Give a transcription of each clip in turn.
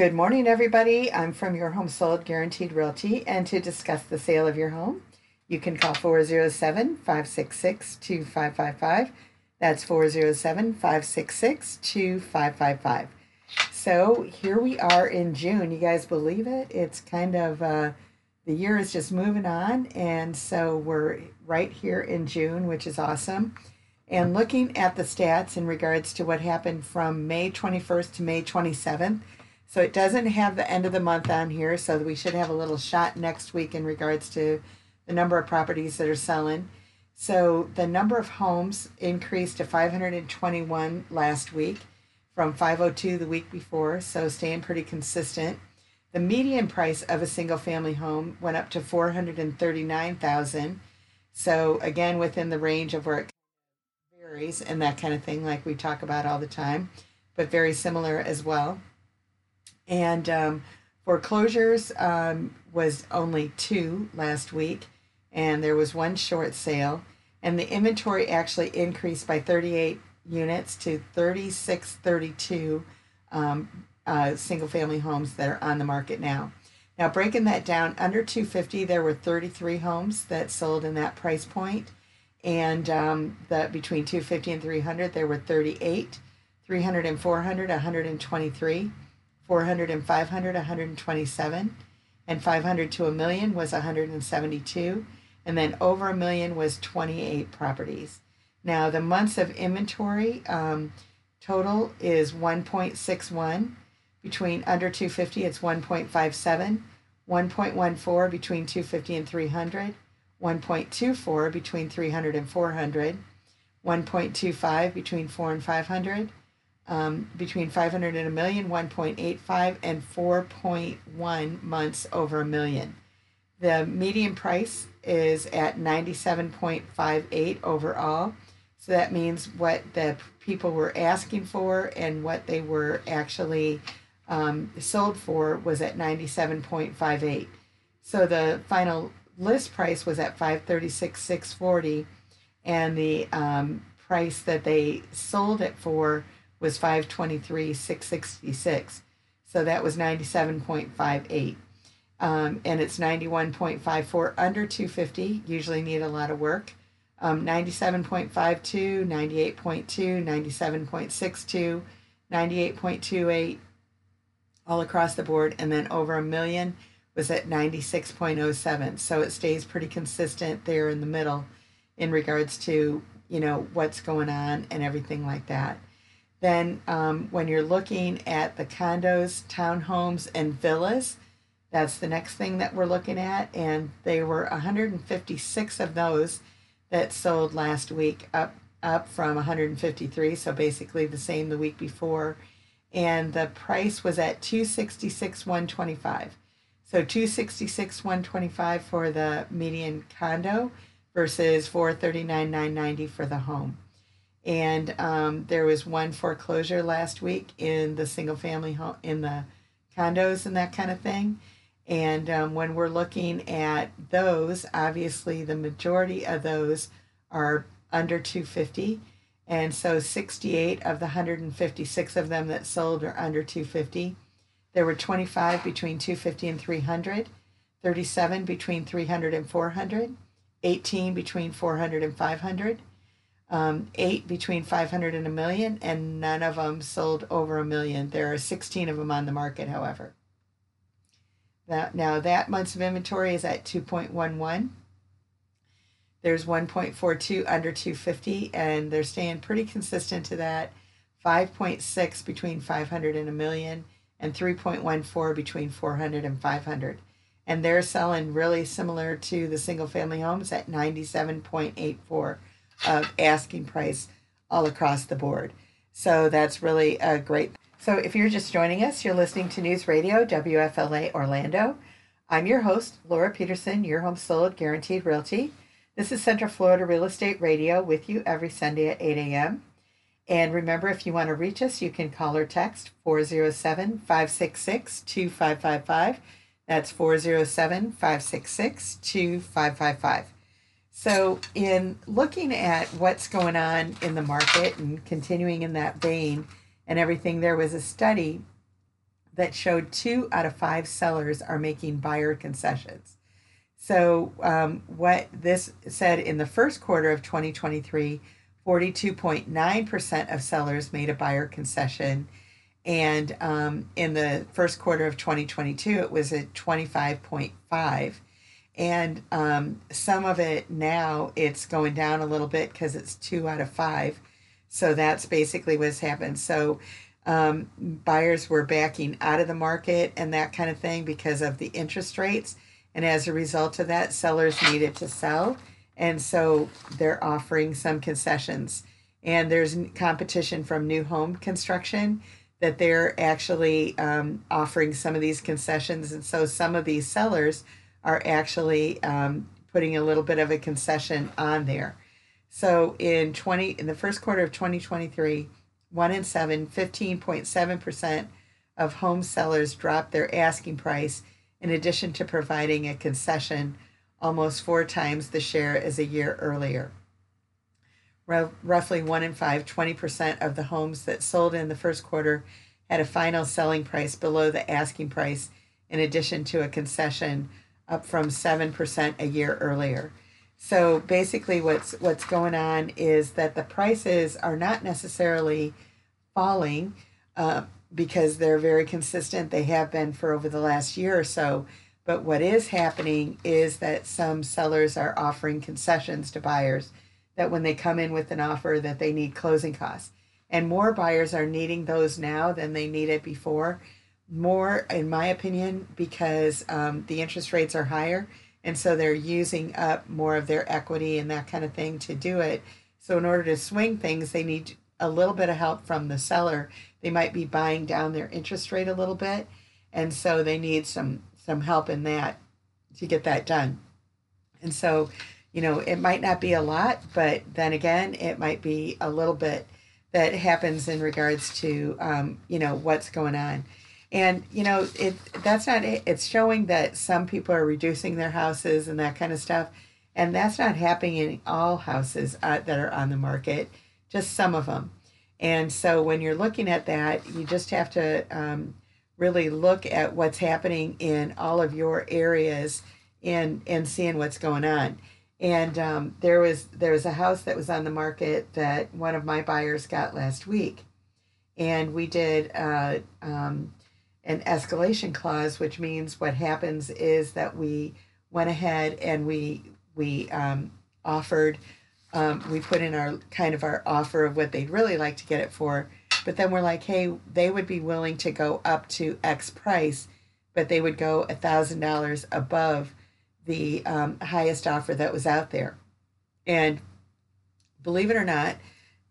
Good morning, everybody. I'm from Your Home Sold Guaranteed Realty, and to discuss the sale of your home, you can call 407 566 2555. That's 407 566 2555. So here we are in June. You guys believe it? It's kind of, uh, the year is just moving on, and so we're right here in June, which is awesome. And looking at the stats in regards to what happened from May 21st to May 27th, so it doesn't have the end of the month on here, so we should have a little shot next week in regards to the number of properties that are selling. So the number of homes increased to 521 last week from 502 the week before, so staying pretty consistent. The median price of a single family home went up to 439,000. So again within the range of where it varies and that kind of thing like we talk about all the time, but very similar as well. And um, foreclosures um, was only two last week, and there was one short sale. And the inventory actually increased by 38 units to 3632 um, uh, single family homes that are on the market now. Now, breaking that down, under 250, there were 33 homes that sold in that price point, and um, the between 250 and 300, there were 38, 300 and 400, 123. 400 and 500 127 and 500 to a million was 172 and then over a million was 28 properties. Now the months of inventory um, total is 1.61 between under 250 it's 1.57 1.14 between 250 and 300 1.24 between 300 and 400 1.25 between 4 and 500 um, between 500 and a million, 1.85, and 4.1 months over a million. The median price is at 97.58 overall. So that means what the people were asking for and what they were actually um, sold for was at 97.58. So the final list price was at 536,640, and the um, price that they sold it for was 523 666 so that was 97.58 um, and it's 91.54 under 250 usually need a lot of work. Um, 97.52 98.2 97.62 98.28 all across the board and then over a million was at 96.07 so it stays pretty consistent there in the middle in regards to you know what's going on and everything like that then, um, when you're looking at the condos, townhomes, and villas, that's the next thing that we're looking at. And there were 156 of those that sold last week, up up from 153. So basically the same the week before, and the price was at 266 125. So 266 125 for the median condo versus 439 990 for the home and um, there was one foreclosure last week in the single family home in the condos and that kind of thing. And um, when we're looking at those obviously the majority of those are under 250 and so 68 of the 156 of them that sold are under 250 there were 25 between 250 and 300 37 between 300 and 400 18 between 400 and 500 um, eight between 500 and a million, and none of them sold over a million. There are 16 of them on the market, however. That, now, that month's of inventory is at 2.11. There's 1.42 under 250, and they're staying pretty consistent to that. 5.6 between 500 and a million, and 3.14 between 400 and 500. And they're selling really similar to the single family homes at 97.84 of asking price all across the board. So that's really a great. So if you're just joining us, you're listening to News Radio WFLA Orlando. I'm your host, Laura Peterson, your home sold guaranteed realty. This is Central Florida Real Estate Radio with you every Sunday at 8 a.m. And remember, if you want to reach us, you can call or text 407 566 2555. That's 407 566 2555. So, in looking at what's going on in the market and continuing in that vein and everything, there was a study that showed two out of five sellers are making buyer concessions. So, um, what this said in the first quarter of 2023, 42.9% of sellers made a buyer concession. And um, in the first quarter of 2022, it was at 25.5. And um, some of it now it's going down a little bit because it's two out of five. So that's basically what's happened. So um, buyers were backing out of the market and that kind of thing because of the interest rates. And as a result of that, sellers needed to sell. And so they're offering some concessions. And there's competition from new home construction that they're actually um, offering some of these concessions. And so some of these sellers are actually um, putting a little bit of a concession on there. So in 20 in the first quarter of 2023, one in seven, 15.7% of home sellers dropped their asking price in addition to providing a concession almost four times the share as a year earlier. Roughly one in five, 20% of the homes that sold in the first quarter had a final selling price below the asking price in addition to a concession up from 7% a year earlier. So basically what's what's going on is that the prices are not necessarily falling uh, because they're very consistent. They have been for over the last year or so. But what is happening is that some sellers are offering concessions to buyers that when they come in with an offer that they need closing costs. And more buyers are needing those now than they needed before. More, in my opinion, because um, the interest rates are higher. And so they're using up more of their equity and that kind of thing to do it. So, in order to swing things, they need a little bit of help from the seller. They might be buying down their interest rate a little bit, and so they need some some help in that to get that done. And so, you know, it might not be a lot, but then again, it might be a little bit that happens in regards to um, you know what's going on. And you know, it that's not it. It's showing that some people are reducing their houses and that kind of stuff, and that's not happening in all houses uh, that are on the market just some of them. And so when you're looking at that, you just have to um, really look at what's happening in all of your areas and and seeing what's going on. And um, there was there was a house that was on the market that one of my buyers got last week, and we did uh, um, an escalation clause, which means what happens is that we went ahead and we we um, offered um, we put in our kind of our offer of what they'd really like to get it for. But then we're like, hey, they would be willing to go up to X price, but they would go a thousand dollars above the um, highest offer that was out there. And believe it or not,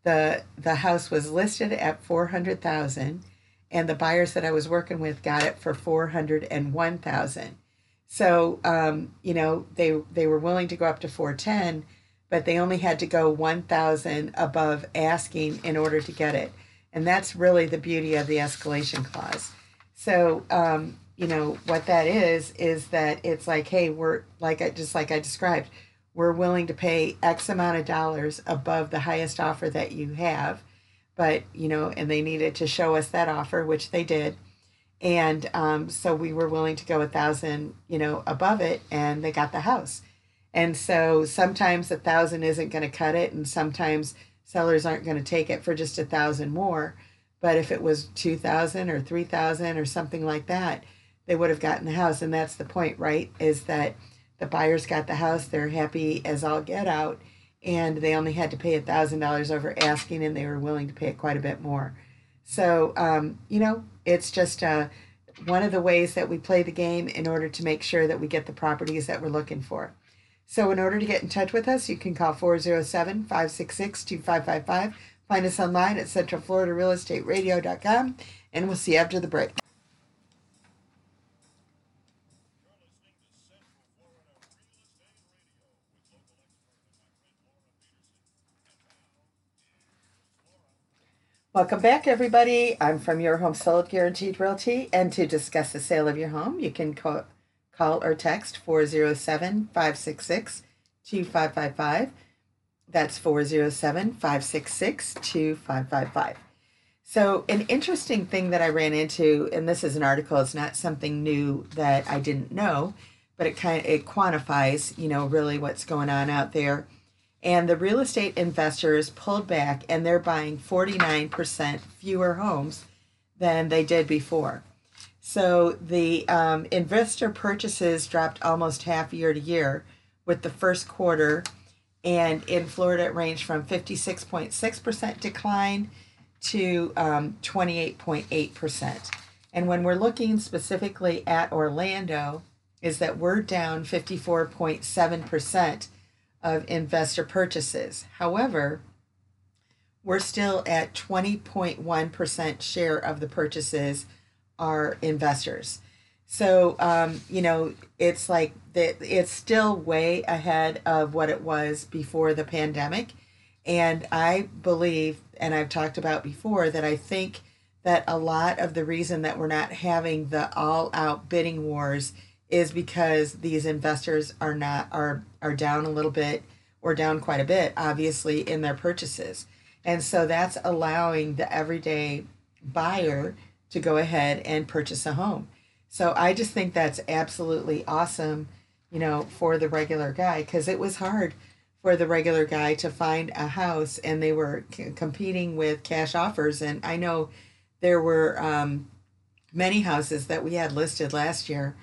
the the house was listed at four hundred thousand, and the buyers that I was working with got it for four hundred and one thousand. So um, you know they they were willing to go up to four ten but they only had to go 1000 above asking in order to get it and that's really the beauty of the escalation clause so um, you know what that is is that it's like hey we're like I, just like i described we're willing to pay x amount of dollars above the highest offer that you have but you know and they needed to show us that offer which they did and um, so we were willing to go a thousand you know above it and they got the house and so sometimes a thousand isn't going to cut it, and sometimes sellers aren't going to take it for just a thousand more. But if it was 2,000 or 3,000 or something like that, they would have gotten the house. And that's the point, right? Is that the buyers got the house, they're happy as all get out, and they only had to pay a thousand dollars over asking, and they were willing to pay it quite a bit more. So, um, you know, it's just uh, one of the ways that we play the game in order to make sure that we get the properties that we're looking for. So, in order to get in touch with us, you can call 407 566 2555. Find us online at centralfloridarealestateradio.com, and we'll see you after the break. Welcome back, everybody. I'm from Your Home Sold Guaranteed Realty, and to discuss the sale of your home, you can call Call or text 407 566 2555. That's 407 566 2555. So, an interesting thing that I ran into, and this is an article, it's not something new that I didn't know, but it kind of it quantifies, you know, really what's going on out there. And the real estate investors pulled back and they're buying 49% fewer homes than they did before. So the um, investor purchases dropped almost half year to year with the first quarter. And in Florida, it ranged from 56.6% decline to um, 28.8%. And when we're looking specifically at Orlando, is that we're down 54.7% of investor purchases. However, we're still at 20.1% share of the purchases are investors. So, um, you know, it's like that it's still way ahead of what it was before the pandemic. And I believe, and I've talked about before, that I think that a lot of the reason that we're not having the all out bidding wars is because these investors are not are are down a little bit or down quite a bit obviously in their purchases. And so that's allowing the everyday buyer to go ahead and purchase a home. So i just think that's absolutely awesome you know for the regular guy because it was hard for the regular guy to find a house and they were c- competing with cash offers. And i know there were um, many houses that we had listed last year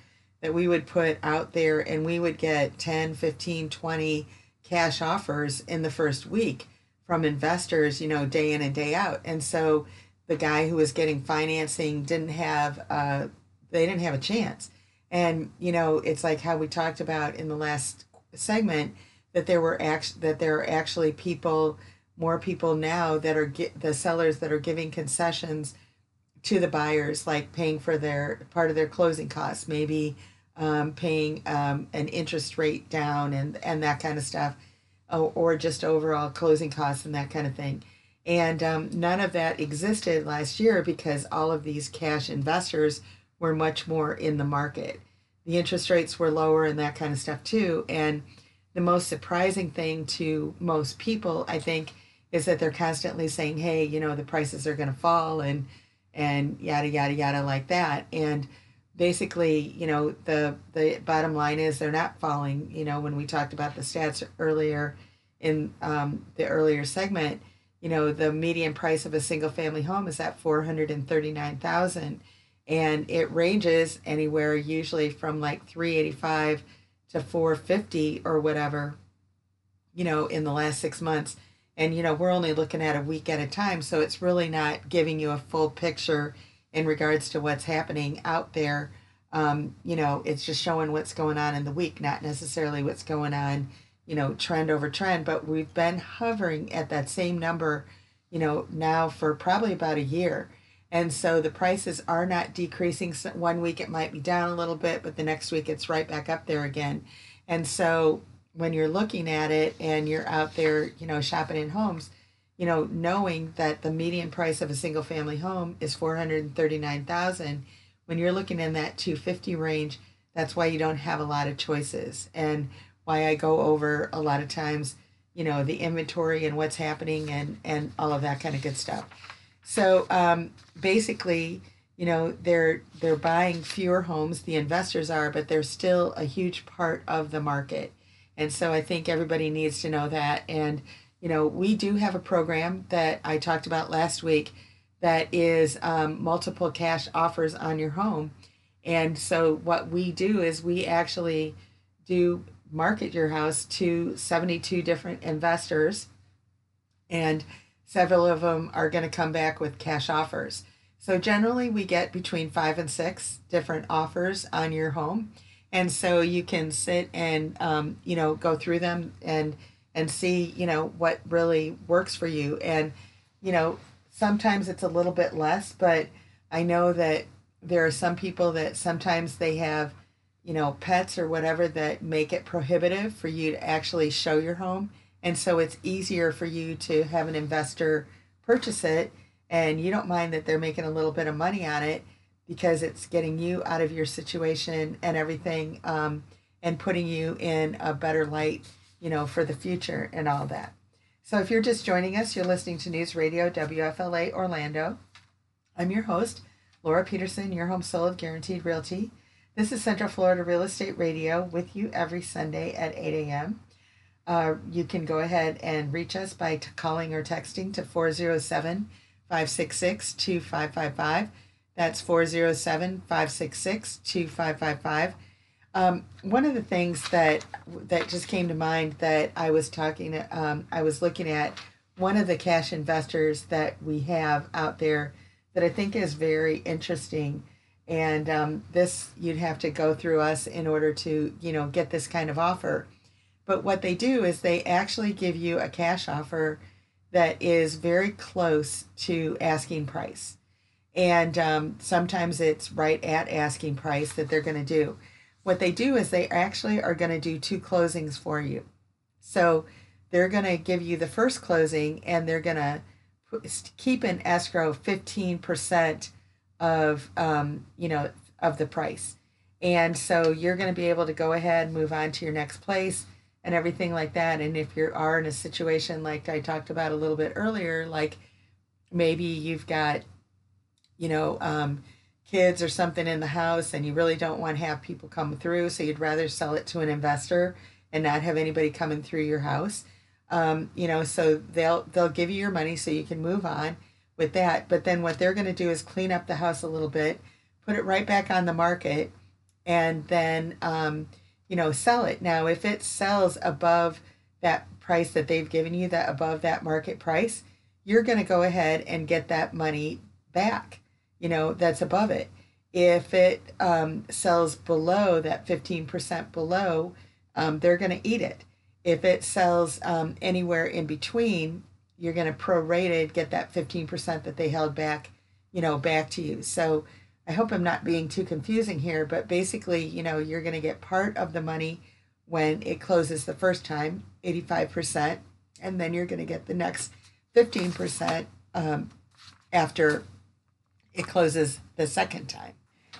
that we would put out there and we would get 10 15 20 cash offers in the first week from investors you know day in and day out. And so the guy who was getting financing didn't have uh, they didn't have a chance. And you know it's like how we talked about in the last segment that there were act- that there are actually people more people now that are get the sellers that are giving concessions to the buyers, like paying for their part of their closing costs, maybe um, paying um, an interest rate down and and that kind of stuff, or, or just overall closing costs and that kind of thing. And um, none of that existed last year because all of these cash investors were much more in the market. The interest rates were lower and that kind of stuff too. And the most surprising thing to most people, I think, is that they're constantly saying, "Hey, you know, the prices are going to fall," and and yada yada yada like that and basically you know the the bottom line is they're not falling you know when we talked about the stats earlier in um, the earlier segment you know the median price of a single family home is at 439000 and it ranges anywhere usually from like 385 to 450 or whatever you know in the last six months. And you know we're only looking at a week at a time so it's really not giving you a full picture in regards to what's happening out there. Um, you know it's just showing what's going on in the week not necessarily what's going on you know trend over trend but we've been hovering at that same number you know now for probably about a year. And so the prices are not decreasing. One week it might be down a little bit but the next week it's right back up there again. And so when you're looking at it and you're out there, you know, shopping in homes, you know, knowing that the median price of a single family home is 439,000, when you're looking in that 250 range, that's why you don't have a lot of choices and why I go over a lot of times, you know, the inventory and what's happening and and all of that kind of good stuff. So, um, basically, you know, they're they're buying fewer homes, the investors are, but they're still a huge part of the market and so I think everybody needs to know that. And, you know, we do have a program that I talked about last week that is um, multiple cash offers on your home. And so what we do is we actually do market your house to 72 different investors. And several of them are going to come back with cash offers. So generally, we get between five and six different offers on your home and so you can sit and um, you know go through them and and see you know what really works for you. And you know sometimes it's a little bit less but i know that there are some people that sometimes they have you know pets or whatever that make it prohibitive for you to actually show your home. And so it's easier for you to have an investor purchase it and you don't mind that they're making a little bit of money on it because it's getting you out of your situation and everything um, and putting you in a better light, you know, for the future and all that. So if you're just joining us, you're listening to News Radio WFLA Orlando. I'm your host, Laura Peterson, your home sold guaranteed realty. This is Central Florida Real Estate Radio with you every Sunday at 8 a.m. Uh, you can go ahead and reach us by t- calling or texting to 407 566 2555. That's 407 566 2555. Um, one of the things that that just came to mind that I was talking, um, I was looking at one of the cash investors that we have out there that I think is very interesting. And um, this you'd have to go through us in order to you know get this kind of offer. But what they do is they actually give you a cash offer that is very close to asking price. And um, sometimes it's right at asking price that they're going to do what they do is they actually are going to do two closings for you. So they're going to give you the first closing and they're going to keep in escrow 15% of um, you know of the price. And so you're going to be able to go ahead move on to your next place and everything like that. And if you are in a situation like i talked about a little bit earlier like maybe you've got you know um, kids or something in the house and you really don't want to have people come through so you'd rather sell it to an investor and not have anybody coming through your house um, you know so they'll they'll give you your money so you can move on with that. But then what they're going to do is clean up the house a little bit, put it right back on the market, and then um, you know sell it. Now, if it sells above that price that they've given you, that above that market price, you're going to go ahead and get that money back. You know that's above it. If it um, sells below that 15% below, um, they're going to eat it. If it sells um, anywhere in between, you're going to prorate it, get that 15% that they held back, you know, back to you. So I hope I'm not being too confusing here, but basically, you know, you're going to get part of the money when it closes the first time, 85%, and then you're going to get the next 15% um, after it closes the second time.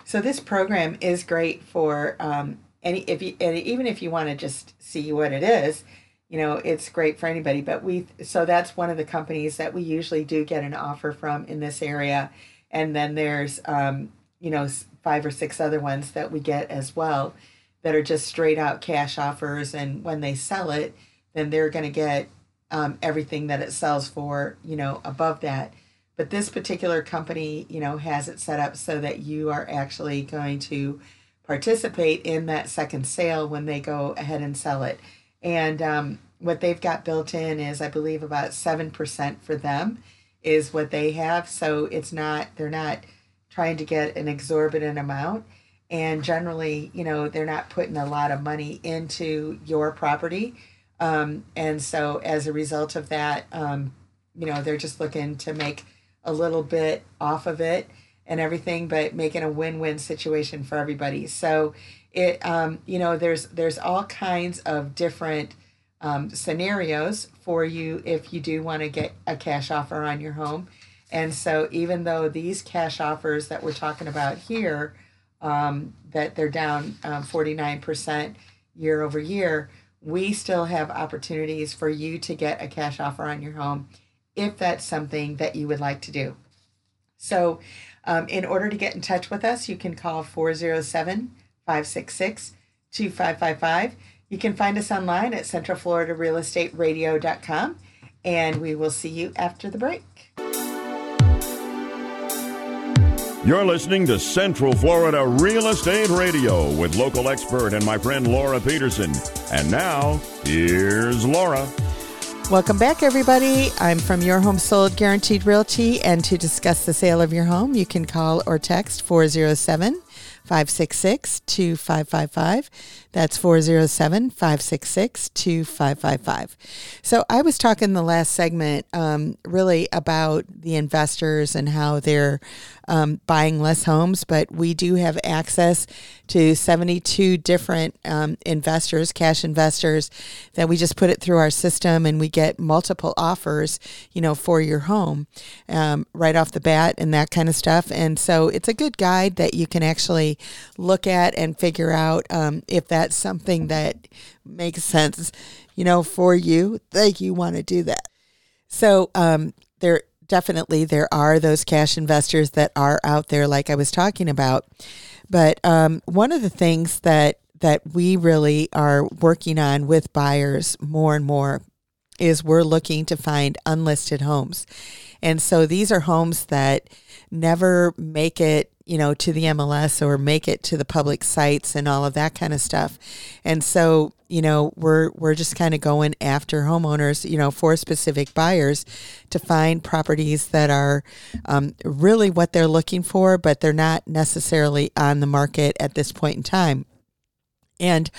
So this program is great for um, any if you and even if you want to just see what it is, you know it's great for anybody but we so that's one of the companies that we usually do get an offer from in this area. And then there's um, you know five or six other ones that we get as well that are just straight out cash offers. And when they sell it then they're going to get um, everything that it sells for you know above that but this particular company you know has it set up so that you are actually going to participate in that second sale when they go ahead and sell it. And um, what they've got built in is i believe about 7% for them is what they have. So it's not they're not trying to get an exorbitant amount. And generally you know they're not putting a lot of money into your property. Um, and so as a result of that um, you know they're just looking to make a little bit off of it and everything but making a win-win situation for everybody. So it um, you know there's there's all kinds of different um, scenarios for you if you do want to get a cash offer on your home. And so even though these cash offers that we're talking about here um, that they're down um, 49% year over year we still have opportunities for you to get a cash offer on your home if that's something that you would like to do so um, in order to get in touch with us you can call 407 566 2555. You can find us online at centralfloridarealestateradio.com, and we will see you after the break. You're listening to Central Florida Real Estate Radio with local expert and my friend Laura Peterson. And now, here's Laura. Welcome back, everybody. I'm from Your Home Sold Guaranteed Realty, and to discuss the sale of your home, you can call or text 407 566 2555. That's 407 566 2555. So I was talking the last segment um, really about the investors and how they're um, buying less homes, but we do have access to 72 different um, investors, cash investors, that we just put it through our system and we get multiple offers, you know, for your home um, right off the bat and that kind of stuff. And so it's a good guide that you can actually look at and figure out um, if that's something that makes sense, you know, for you, that you want to do that. So um, there definitely there are those cash investors that are out there, like I was talking about. But um, one of the things that that we really are working on with buyers more and more is we're looking to find unlisted homes. And so these are homes that never make it, you know, to the MLS or make it to the public sites and all of that kind of stuff. And so, you know, we're we're just kind of going after homeowners, you know, for specific buyers to find properties that are um, really what they're looking for, but they're not necessarily on the market at this point in time. And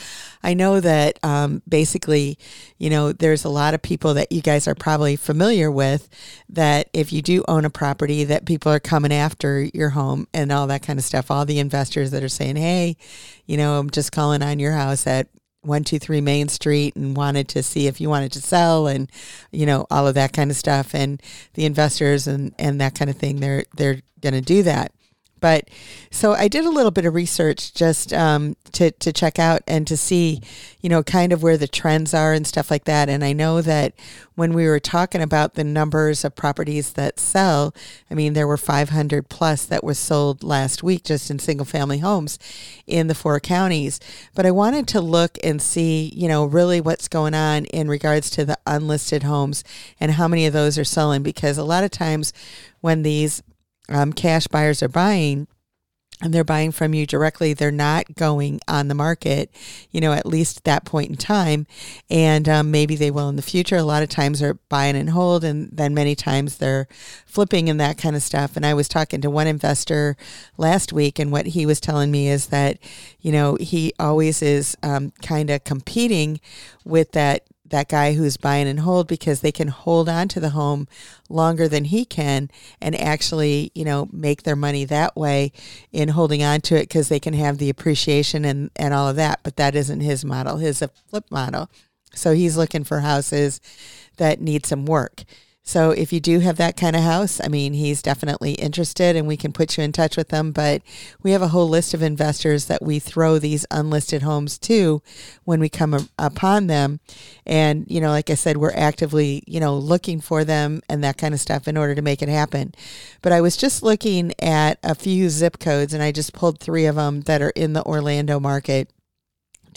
I know that um, basically, you know, there's a lot of people that you guys are probably familiar with that if you do own a property, that people are coming after your home and all that kind of stuff. All the investors that are saying, hey, you know, I'm just calling on your house at 123 Main Street and wanted to see if you wanted to sell and, you know, all of that kind of stuff. And the investors and, and that kind of thing, they're, they're going to do that. But so I did a little bit of research just um, to, to check out and to see, you know, kind of where the trends are and stuff like that. And I know that when we were talking about the numbers of properties that sell, I mean, there were 500 plus that were sold last week just in single family homes in the four counties. But I wanted to look and see, you know, really what's going on in regards to the unlisted homes and how many of those are selling because a lot of times when these um, cash buyers are buying and they're buying from you directly they're not going on the market you know at least at that point in time. And um, maybe they will in the future. A lot of times they're buying and hold and then many times they're flipping and that kind of stuff. And i was talking to one investor last week and what he was telling me is that you know he always is um, kind of competing with that that guy who's buying and hold because they can hold on to the home longer than he can and actually, you know, make their money that way in holding on to it because they can have the appreciation and, and all of that. But that isn't his model. His a flip model. So he's looking for houses that need some work. So if you do have that kind of house, I mean, he's definitely interested and we can put you in touch with them. But we have a whole list of investors that we throw these unlisted homes to when we come upon them. And, you know, like I said, we're actively, you know, looking for them and that kind of stuff in order to make it happen. But I was just looking at a few zip codes and I just pulled three of them that are in the Orlando market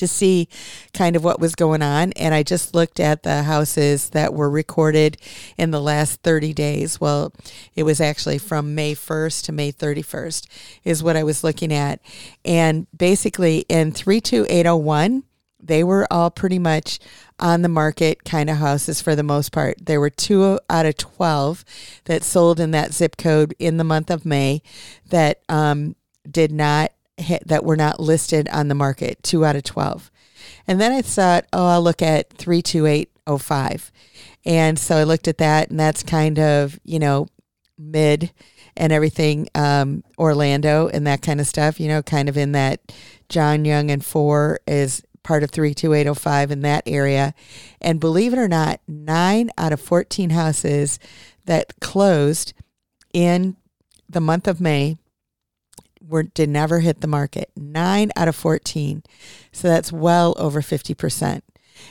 to see kind of what was going on. And I just looked at the houses that were recorded in the last 30 days. Well, it was actually from May 1st to May 31st, is what I was looking at. And basically, in 32801, they were all pretty much on the market kind of houses for the most part. There were two out of 12 that sold in that zip code in the month of May that um, did not that were not listed on the market, two out of 12. And then I thought, oh, I'll look at 32805. And so I looked at that, and that's kind of, you know, mid and everything, um, Orlando and that kind of stuff, you know, kind of in that John Young and four is part of 32805 in that area. And believe it or not, nine out of 14 houses that closed in the month of May were did never hit the market. 9 out of 14. So that's well over 50%.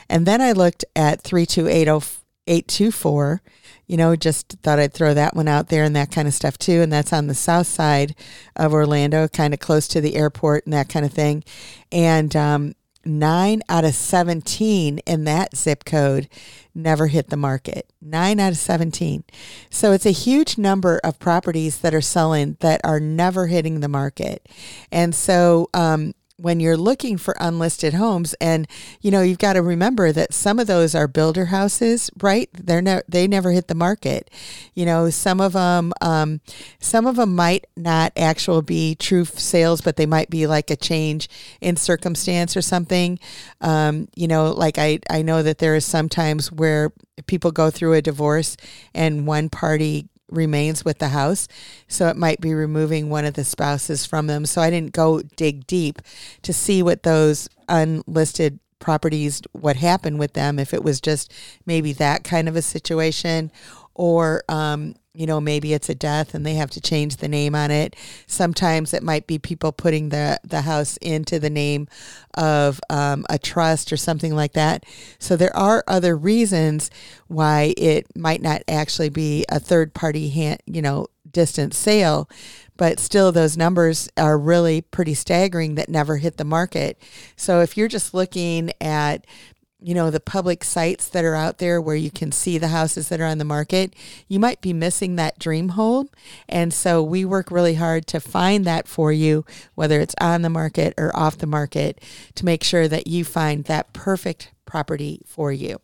And then I looked at 3280824, you know, just thought I'd throw that one out there and that kind of stuff too. And that's on the south side of Orlando, kind of close to the airport and that kind of thing. And um, nine out of 17 in that zip code never hit the market. Nine out of 17. So it's a huge number of properties that are selling that are never hitting the market. And so, um, when you're looking for unlisted homes and you know you've got to remember that some of those are builder houses right? They're ne- they never hit the market. You know some of them um, some of them might not actually be true sales but they might be like a change in circumstance or something. Um, you know like I, I know that there is sometimes where people go through a divorce and one party remains with the house. So it might be removing one of the spouses from them. So I didn't go dig deep to see what those unlisted properties, what happened with them, if it was just maybe that kind of a situation or um, you know, maybe it's a death and they have to change the name on it. Sometimes it might be people putting the, the house into the name of um, a trust or something like that. So there are other reasons why it might not actually be a third party, hand, you know, distant sale. But still, those numbers are really pretty staggering that never hit the market. So if you're just looking at you know, the public sites that are out there where you can see the houses that are on the market, you might be missing that dream home. And so we work really hard to find that for you, whether it's on the market or off the market, to make sure that you find that perfect property for you.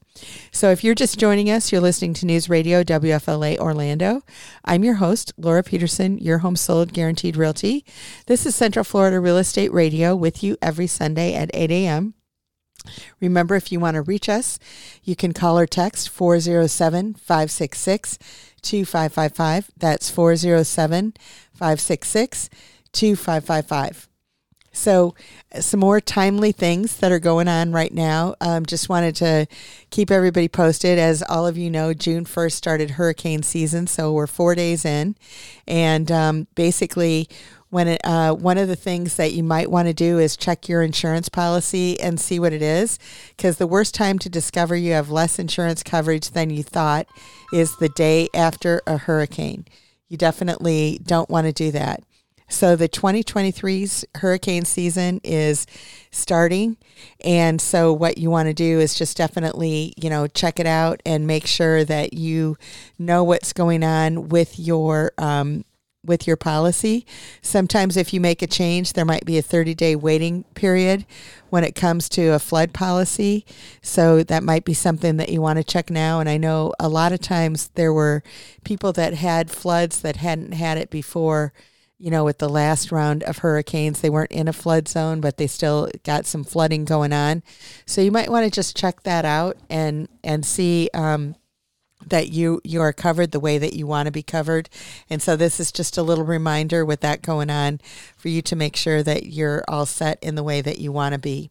So if you're just joining us, you're listening to News Radio WFLA Orlando. I'm your host, Laura Peterson, your home sold guaranteed realty. This is Central Florida Real Estate Radio with you every Sunday at 8 a.m. Remember, if you want to reach us, you can call or text 407 566 2555. That's 407 566 2555. So, some more timely things that are going on right now. Um, just wanted to keep everybody posted. As all of you know, June 1st started hurricane season. So, we're four days in. And um, basically, when it, uh, one of the things that you might want to do is check your insurance policy and see what it is because the worst time to discover you have less insurance coverage than you thought is the day after a hurricane. You definitely don't want to do that. So the 2023's hurricane season is starting and so what you want to do is just definitely you know check it out and make sure that you know what's going on with your um, with your policy. Sometimes, if you make a change, there might be a 30 day waiting period when it comes to a flood policy. So, that might be something that you want to check now. And I know a lot of times there were people that had floods that hadn't had it before. You know, with the last round of hurricanes, they weren't in a flood zone, but they still got some flooding going on. So you might want to just check that out and and see um, that you you are covered the way that you want to be covered. And so this is just a little reminder with that going on for you to make sure that you're all set in the way that you want to be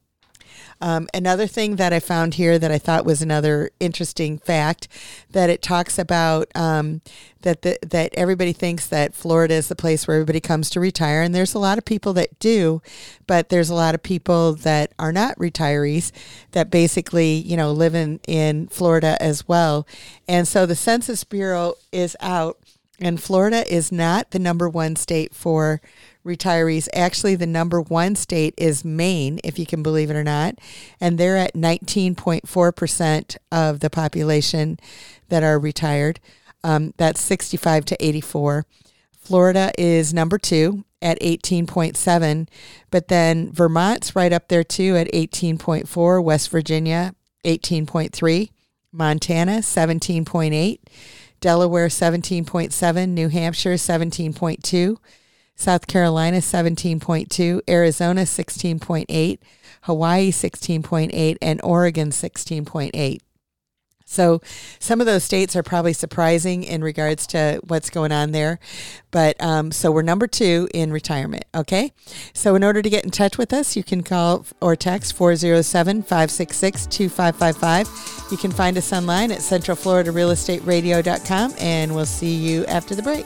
um, another thing that I found here that I thought was another interesting fact that it talks about um, that the, that everybody thinks that Florida is the place where everybody comes to retire, and there's a lot of people that do, but there's a lot of people that are not retirees that basically you know live in in Florida as well, and so the Census Bureau is out. And Florida is not the number one state for retirees. Actually, the number one state is Maine, if you can believe it or not. And they're at 19.4% of the population that are retired. Um, that's 65 to 84. Florida is number two at 18.7, but then Vermont's right up there too at 18.4, West Virginia 18.3, Montana 17.8, Delaware 17.7, New Hampshire 17.2, South Carolina 17.2, Arizona 16.8, Hawaii 16.8, and Oregon 16.8. So some of those states are probably surprising in regards to what's going on there. But um, so we're number two in retirement. Okay. So in order to get in touch with us, you can call or text 407 566 2555. You can find us online at centralfloridarealestateradio.com and we'll see you after the break.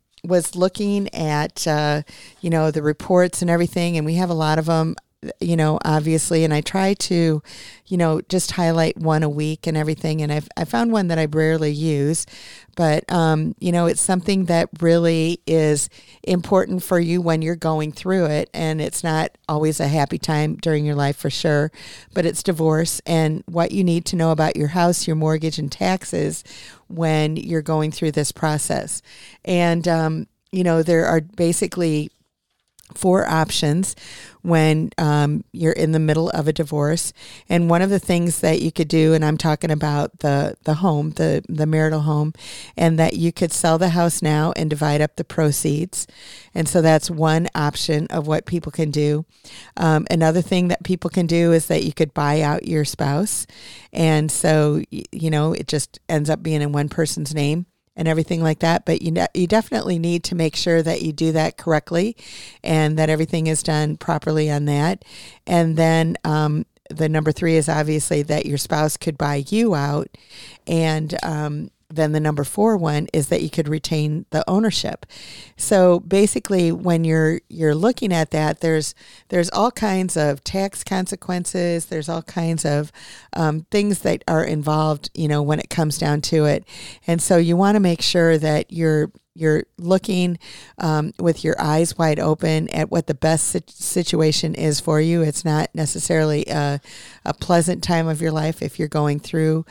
was looking at uh, you know the reports and everything, and we have a lot of them. You know, obviously, and I try to, you know, just highlight one a week and everything. And I've I found one that I rarely use, but um, you know, it's something that really is important for you when you're going through it. And it's not always a happy time during your life for sure, but it's divorce and what you need to know about your house, your mortgage, and taxes when you're going through this process. And, um, you know, there are basically four options when um, you're in the middle of a divorce. And one of the things that you could do, and I'm talking about the the home, the the marital home, and that you could sell the house now and divide up the proceeds. And so that's one option of what people can do. Um, another thing that people can do is that you could buy out your spouse, and so you know it just ends up being in one person's name and everything like that. But you you definitely need to make sure that you do that correctly, and that everything is done properly on that. And then um, the number three is obviously that your spouse could buy you out, and um, then the number four one is that you could retain the ownership. So basically, when you're you're looking at that, there's there's all kinds of tax consequences. There's all kinds of um, things that are involved, you know, when it comes down to it. And so you want to make sure that you're you're looking um, with your eyes wide open at what the best situation is for you. It's not necessarily a, a pleasant time of your life if you're going through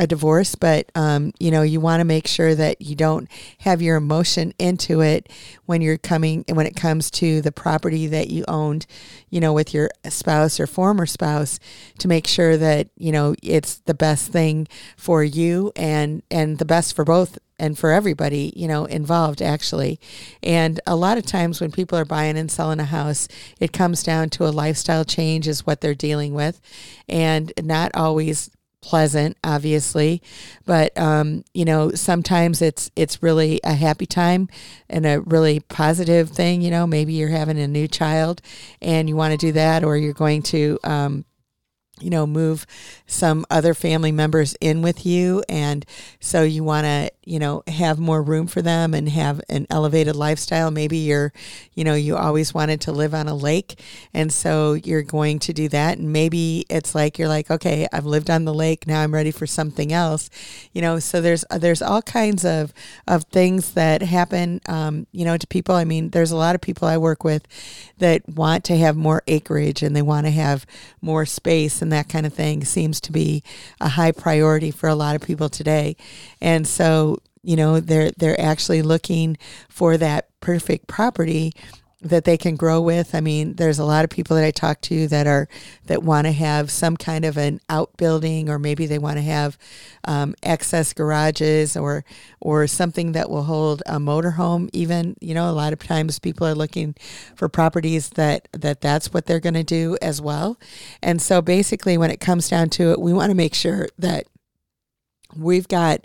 a divorce, but um, you know you want to make sure that you don't have your emotion into it when you're coming when it comes to the property that you owned, you know, with your spouse or former spouse, to make sure that you know it's the best thing for you and and the best for both and for everybody, you know, involved actually. And a lot of times when people are buying and selling a house, it comes down to a lifestyle change is what they're dealing with and not always pleasant obviously but um, you know sometimes it's it's really a happy time and a really positive thing you know maybe you're having a new child and you want to do that or you're going to um, you know, move some other family members in with you. And so you want to, you know, have more room for them and have an elevated lifestyle. Maybe you're, you know, you always wanted to live on a lake. And so you're going to do that. And maybe it's like, you're like, okay, I've lived on the lake. Now I'm ready for something else, you know, so there's, there's all kinds of, of things that happen, um, you know, to people. I mean, there's a lot of people I work with that want to have more acreage and they want to have more space and and that kind of thing seems to be a high priority for a lot of people today. And so, you know, they're they're actually looking for that perfect property that they can grow with. I mean, there's a lot of people that I talk to that are that want to have some kind of an outbuilding, or maybe they want to have um, access garages, or or something that will hold a motorhome. Even you know, a lot of times people are looking for properties that that that's what they're going to do as well. And so basically, when it comes down to it, we want to make sure that we've got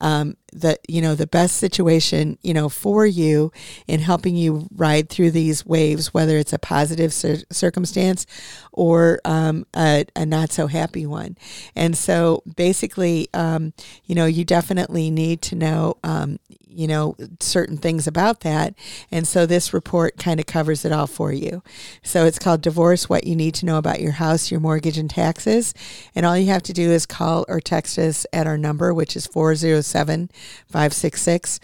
um, the you know the best situation you know for you in helping you ride through these waves whether it's a positive cir- circumstance or um, a, a, not so happy one. And so basically um, you know you definitely need to know um, you know certain things about that. And so this report kind of covers it all for you. So it's called divorce what you need to know about your house your mortgage and taxes. And all you have to do is call or text us at our number which is 407 566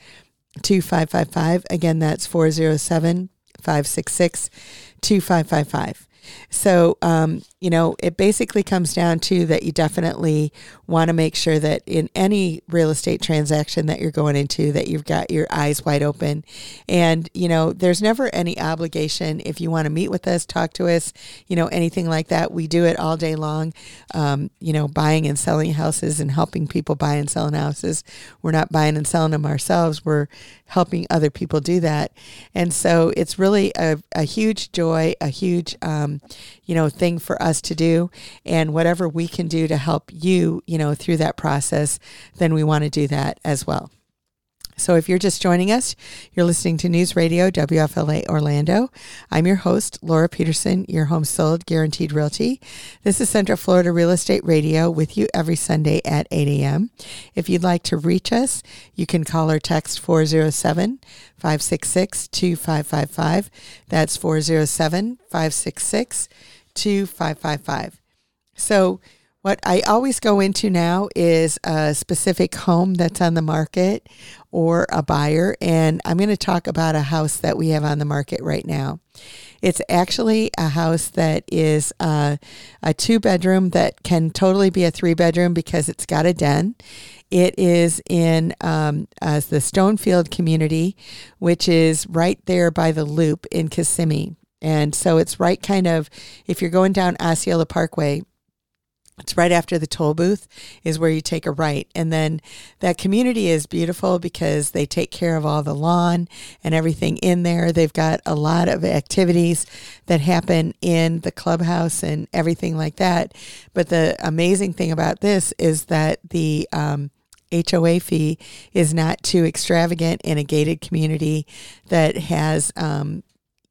2555 again that's 407 566 2555 so, um, you know, it basically comes down to that you definitely want to make sure that in any real estate transaction that you're going into, that you've got your eyes wide open. And, you know, there's never any obligation if you want to meet with us, talk to us, you know, anything like that. We do it all day long, um, you know, buying and selling houses and helping people buy and sell houses. We're not buying and selling them ourselves. We're helping other people do that. And so it's really a, a huge joy, a huge, um, Um, you know, thing for us to do. And whatever we can do to help you, you know, through that process, then we want to do that as well. So if you're just joining us, you're listening to News Radio WFLA Orlando. I'm your host, Laura Peterson, your home sold guaranteed realty. This is Central Florida Real Estate Radio with you every Sunday at 8 a.m. If you'd like to reach us, you can call or text 407 566 2555. That's 407 566 2555. So What I always go into now is a specific home that's on the market or a buyer. And I'm going to talk about a house that we have on the market right now. It's actually a house that is uh, a two bedroom that can totally be a three bedroom because it's got a den. It is in um, uh, the Stonefield community, which is right there by the loop in Kissimmee. And so it's right kind of, if you're going down Osceola Parkway, it's right after the toll booth is where you take a right. And then that community is beautiful because they take care of all the lawn and everything in there. They've got a lot of activities that happen in the clubhouse and everything like that. But the amazing thing about this is that the, um, HOA fee is not too extravagant in a gated community that has um,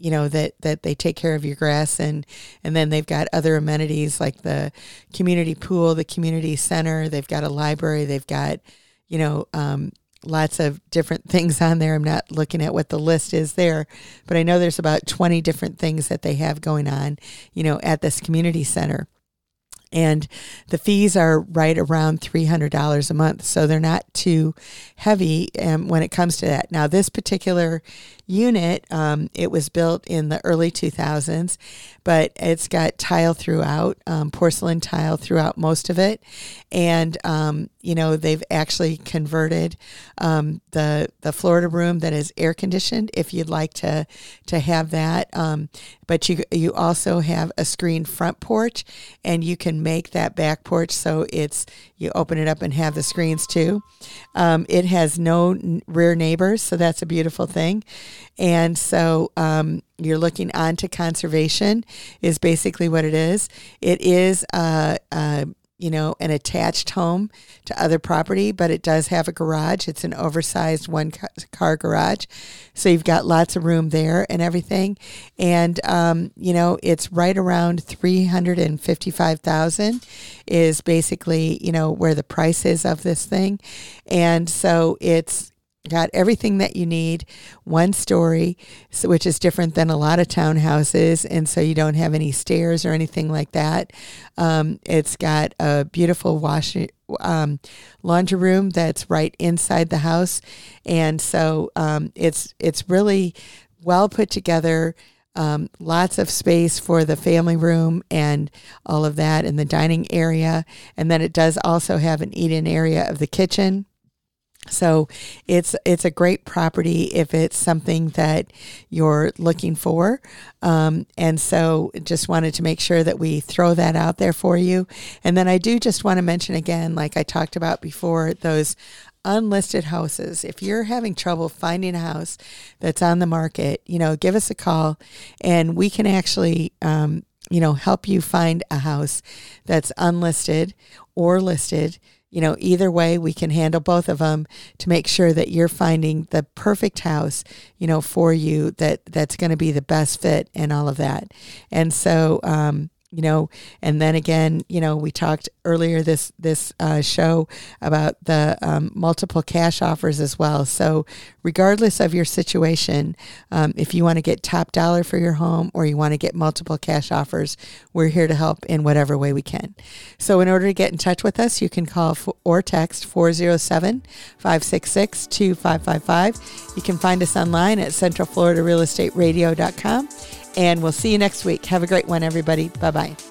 you know that that they take care of your grass and and then they've got other amenities like the community pool the community center they've got a library they've got you know um, lots of different things on there. I'm not looking at what the list is there but i know there's about 20 different things that they have going on you know at this community center. And the fees are right around $300 a month so they're not too heavy um, when it comes to that. Now this particular unit. Um, it was built in the early 2000s, but it's got tile throughout, um, porcelain tile throughout most of it. And, um, you know, they've actually converted um, the, the Florida room that is air conditioned if you'd like to, to have that. Um, but you, you also have a screened front porch and you can make that back porch so it's, you open it up and have the screens too. Um, it has no rear neighbors, so that's a beautiful thing. And so um, you're looking onto conservation is basically what it is. It is a, a you know, an attached home to other property, but it does have a garage. It's an oversized one car garage. So you've got lots of room there and everything. And, um, you know, it's right around 355,000 is basically, you know, where the price is of this thing. And so it's, got everything that you need one story so, which is different than a lot of townhouses and so you don't have any stairs or anything like that. Um, it's got a beautiful wash um, laundry room that's right inside the house and so um, it's it's really well put together um, lots of space for the family room and all of that in the dining area and then it does also have an eat-in area of the kitchen so it's it's a great property if it's something that you're looking for, um, and so just wanted to make sure that we throw that out there for you. And then I do just want to mention again, like I talked about before, those unlisted houses. If you're having trouble finding a house that's on the market, you know, give us a call, and we can actually. Um, you know, help you find a house that's unlisted or listed you know, either way, we can handle both of them to make sure that you're finding the perfect house, you know, for you that that's going to be the best fit and all of that. And so, um, you know and then again you know we talked earlier this this uh, show about the um, multiple cash offers as well. So regardless of your situation um, if you want to get top dollar for your home or you want to get multiple cash offers we're here to help in whatever way we can. So in order to get in touch with us you can call or text 407-566-2555 you can find us online at centralfloridarealestateradio.com and we'll see you next week. Have a great one, everybody. Bye bye.